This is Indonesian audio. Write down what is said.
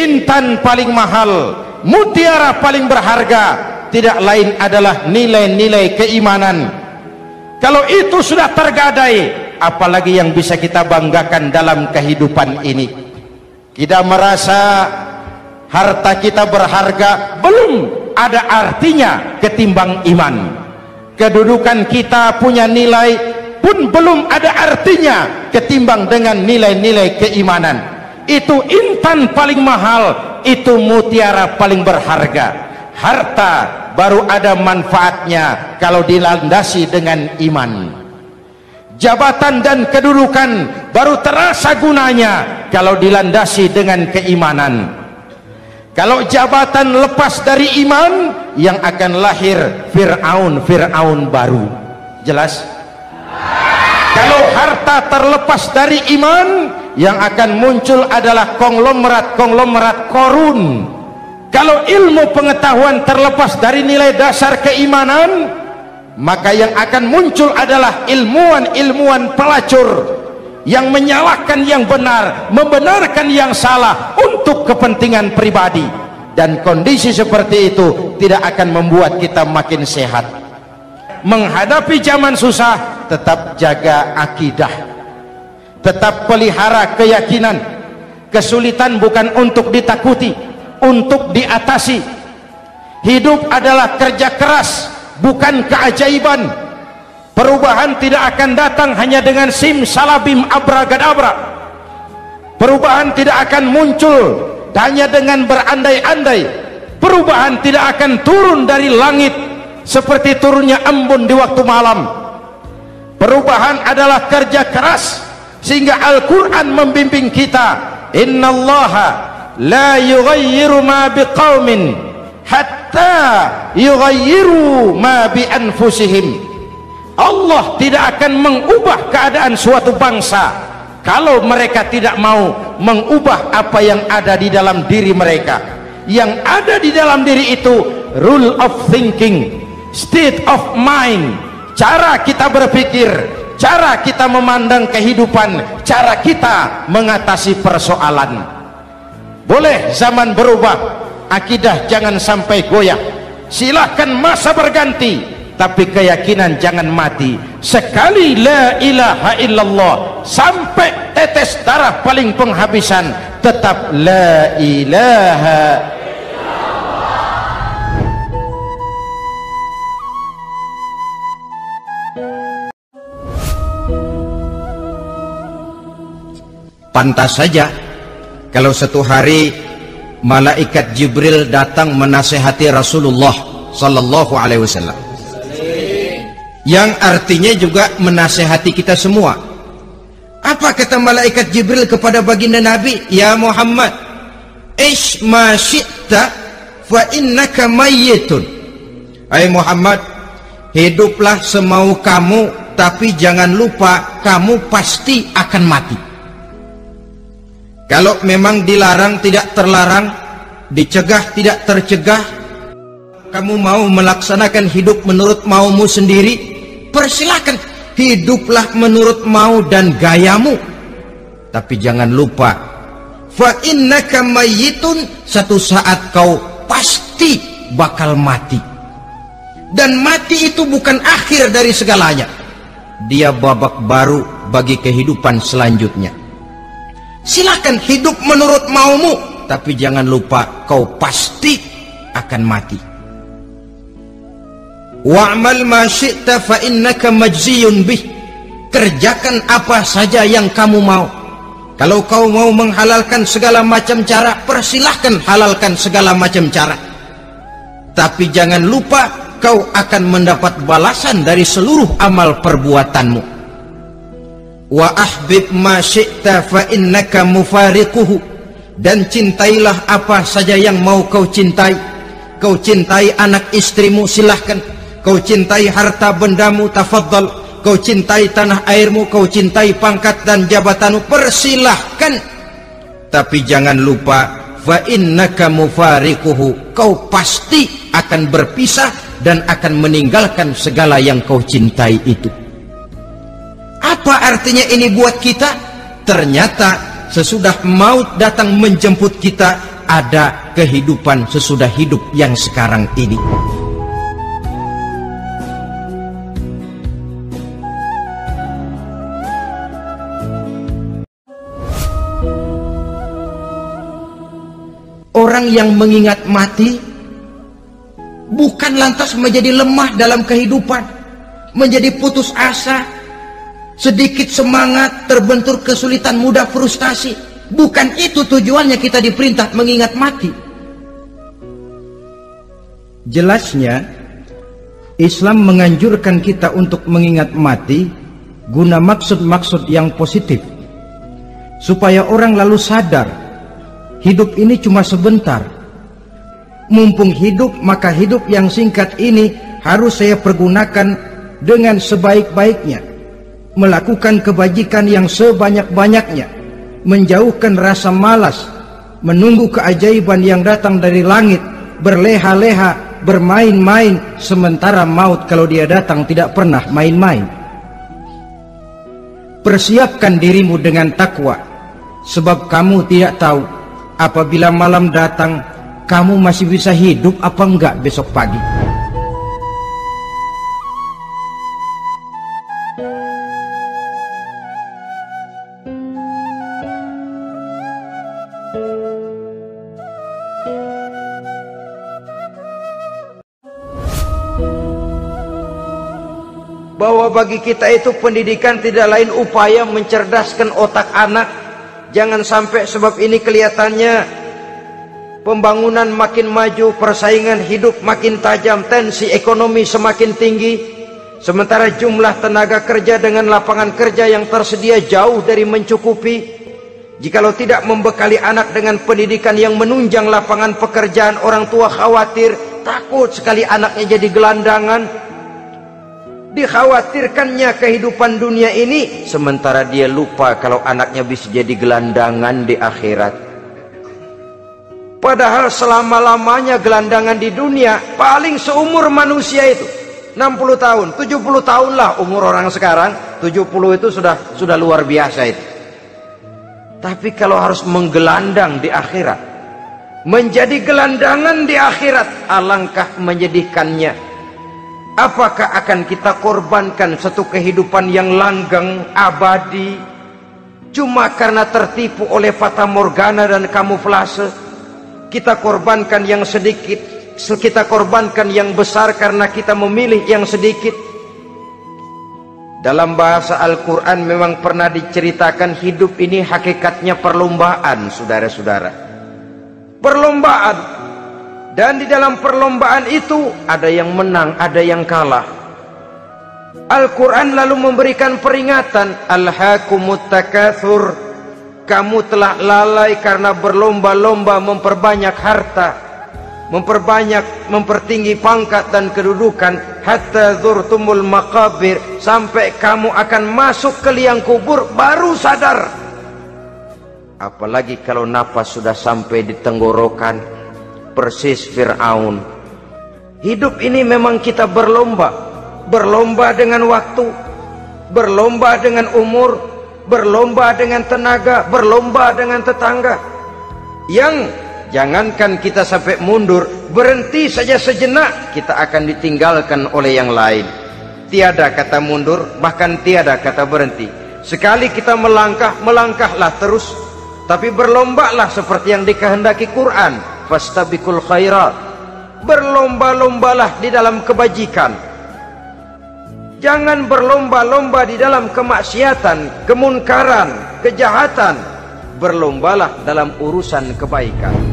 intan paling mahal mutiara paling berharga tidak lain adalah nilai-nilai keimanan. Kalau itu sudah tergadai apalagi yang bisa kita banggakan dalam kehidupan ini. Kita merasa harta kita berharga belum ada artinya ketimbang iman. Kedudukan kita punya nilai pun belum ada artinya ketimbang dengan nilai-nilai keimanan. Itu intan paling mahal itu mutiara paling berharga. Harta baru ada manfaatnya kalau dilandasi dengan iman. Jabatan dan kedudukan baru terasa gunanya kalau dilandasi dengan keimanan. Kalau jabatan lepas dari iman yang akan lahir Fir'aun Fir'aun baru. Jelas? Kalau harta terlepas dari iman yang akan muncul adalah konglomerat-konglomerat korun. Kalau ilmu pengetahuan terlepas dari nilai dasar keimanan maka yang akan muncul adalah ilmuwan-ilmuwan pelacur yang menyalahkan yang benar membenarkan yang salah untuk kepentingan pribadi. Dan kondisi seperti itu tidak akan membuat kita makin sehat. Menghadapi zaman susah tetap jaga akidah tetap pelihara keyakinan. Kesulitan bukan untuk ditakuti untuk diatasi. Hidup adalah kerja keras bukan keajaiban. Perubahan tidak akan datang hanya dengan sim salabim abragadabra. Perubahan tidak akan muncul hanya dengan berandai-andai. Perubahan tidak akan turun dari langit seperti turunnya embun di waktu malam. Perubahan adalah kerja keras sehingga Al-Quran membimbing kita innallaha la yughayyiru ma biqaumin hatta yughayyiru ma bi anfusihim Allah tidak akan mengubah keadaan suatu bangsa kalau mereka tidak mau mengubah apa yang ada di dalam diri mereka. Yang ada di dalam diri itu rule of thinking state of mind cara kita berpikir cara kita memandang kehidupan cara kita mengatasi persoalan. Boleh zaman berubah akidah jangan sampai goyah. Silahkan masa berganti tapi keyakinan jangan mati. Sekali la ilaha illallah sampai tetes darah paling penghabisan tetap la ilaha pantas saja. Kalau satu hari malaikat Jibril datang menasehati Rasulullah sallallahu alaihi wasallam. Yang artinya juga menasehati kita semua. Apa kata malaikat Jibril kepada baginda Nabi? Ya Muhammad ish ma syi'ta fa innaka mayyitun. Hai Muhammad hiduplah semau kamu tapi jangan lupa kamu pasti akan mati kalau memang dilarang tidak terlarang dicegah tidak tercegah kamu mau melaksanakan hidup menurut maumu sendiri persilahkan hiduplah menurut mau dan gayamu. Tapi jangan lupa fa innaka mayyitun satu saat kau pasti bakal mati. Dan mati itu bukan akhir dari segalanya. Dia babak baru bagi kehidupan selanjutnya silakan hidup menurut maumu. Tapi jangan lupa kau pasti akan mati. Wa'mal ma syi'ta fa innaka majziyun bih. Kerjakan apa saja yang kamu mau. Kalau kau mau menghalalkan segala macam cara persilahkan halalkan segala macam cara. Tapi jangan lupa kau akan mendapat balasan dari seluruh amal perbuatanmu wa ahbib ma syi'ta fa innaka mufariquhu. Dan cintailah apa saja yang mau kau cintai. Kau cintai anak istrimu silahkan. Kau cintai harta bendamu tafaddal. Kau cintai tanah airmu kau cintai pangkat dan jabatanmu persilahkan. Tapi jangan lupa fa innaka mufariquhu. Kau pasti akan berpisah dan akan meninggalkan segala yang kau cintai itu apa artinya ini buat kita? Ternyata sesudah maut datang menjemput kita, ada kehidupan sesudah hidup yang sekarang ini. Orang yang mengingat mati bukan lantas menjadi lemah dalam kehidupan, menjadi putus asa, sedikit semangat, terbentur kesulitan, mudah frustasi. Bukan itu tujuannya kita diperintah mengingat mati. Jelasnya, Islam menganjurkan kita untuk mengingat mati guna maksud-maksud yang positif. Supaya orang lalu sadar, hidup ini cuma sebentar. Mumpung hidup, maka hidup yang singkat ini harus saya pergunakan dengan sebaik-baiknya. Melakukan kebajikan yang sebanyak-banyaknya menjauhkan rasa malas, menunggu keajaiban yang datang dari langit, berleha-leha, bermain-main, sementara maut kalau dia datang tidak pernah main-main. Persiapkan dirimu dengan takwa, sebab kamu tidak tahu apabila malam datang, kamu masih bisa hidup apa enggak besok pagi. Bahwa bagi kita itu pendidikan tidak lain upaya mencerdaskan otak anak. Jangan sampai sebab ini kelihatannya pembangunan makin maju persaingan hidup makin tajam tensi ekonomi semakin tinggi. Sementara jumlah tenaga kerja dengan lapangan kerja yang tersedia jauh dari mencukupi. Jikalau tidak membekali anak dengan pendidikan yang menunjang lapangan pekerjaan orang tua khawatir takut sekali anaknya jadi gelandangan dikhawatirkannya kehidupan dunia ini sementara dia lupa kalau anaknya bisa jadi gelandangan di akhirat. Padahal selama-lamanya gelandangan di dunia paling seumur manusia itu 60 tahun 70 tahun lah umur orang sekarang 70 itu sudah sudah luar biasa itu. Tapi kalau harus menggelandang di akhirat menjadi gelandangan di akhirat alangkah menyedihkannya Apakah akan kita korbankan satu kehidupan yang langgeng, abadi? Cuma karena tertipu oleh fata morgana dan kamuflase Kita korbankan yang sedikit Kita korbankan yang besar karena kita memilih yang sedikit. Dalam bahasa Al-Quran memang pernah diceritakan hidup ini hakikatnya perlombaan saudara-saudara. Perlombaan dan di dalam perlombaan itu ada yang menang, ada yang kalah. Al-Quran lalu memberikan peringatan. Al-hakumut takathur. Kamu telah lalai karena berlomba-lomba memperbanyak harta. Memperbanyak, mempertinggi pangkat dan kedudukan. Hatta zurtumul makabir. Sampai kamu akan masuk ke liang kubur baru sadar. Apalagi kalau nafas sudah sampai di tenggorokan persis Fir'aun. Hidup ini memang kita berlomba. Berlomba dengan waktu berlomba dengan umur berlomba dengan tenaga berlomba dengan tetangga. Yang jangankan kita sampai mundur berhenti saja sejenak kita akan ditinggalkan oleh yang lain. Tiada kata mundur bahkan tiada kata berhenti. Sekali kita melangkah melangkahlah terus. Tapi berlombalah seperti yang dikehendaki Quran fastabikul khairat berlomba-lombalah di dalam kebajikan. Jangan berlomba-lomba di dalam kemaksiatan kemunkaran kejahatan. Berlombalah dalam urusan kebaikan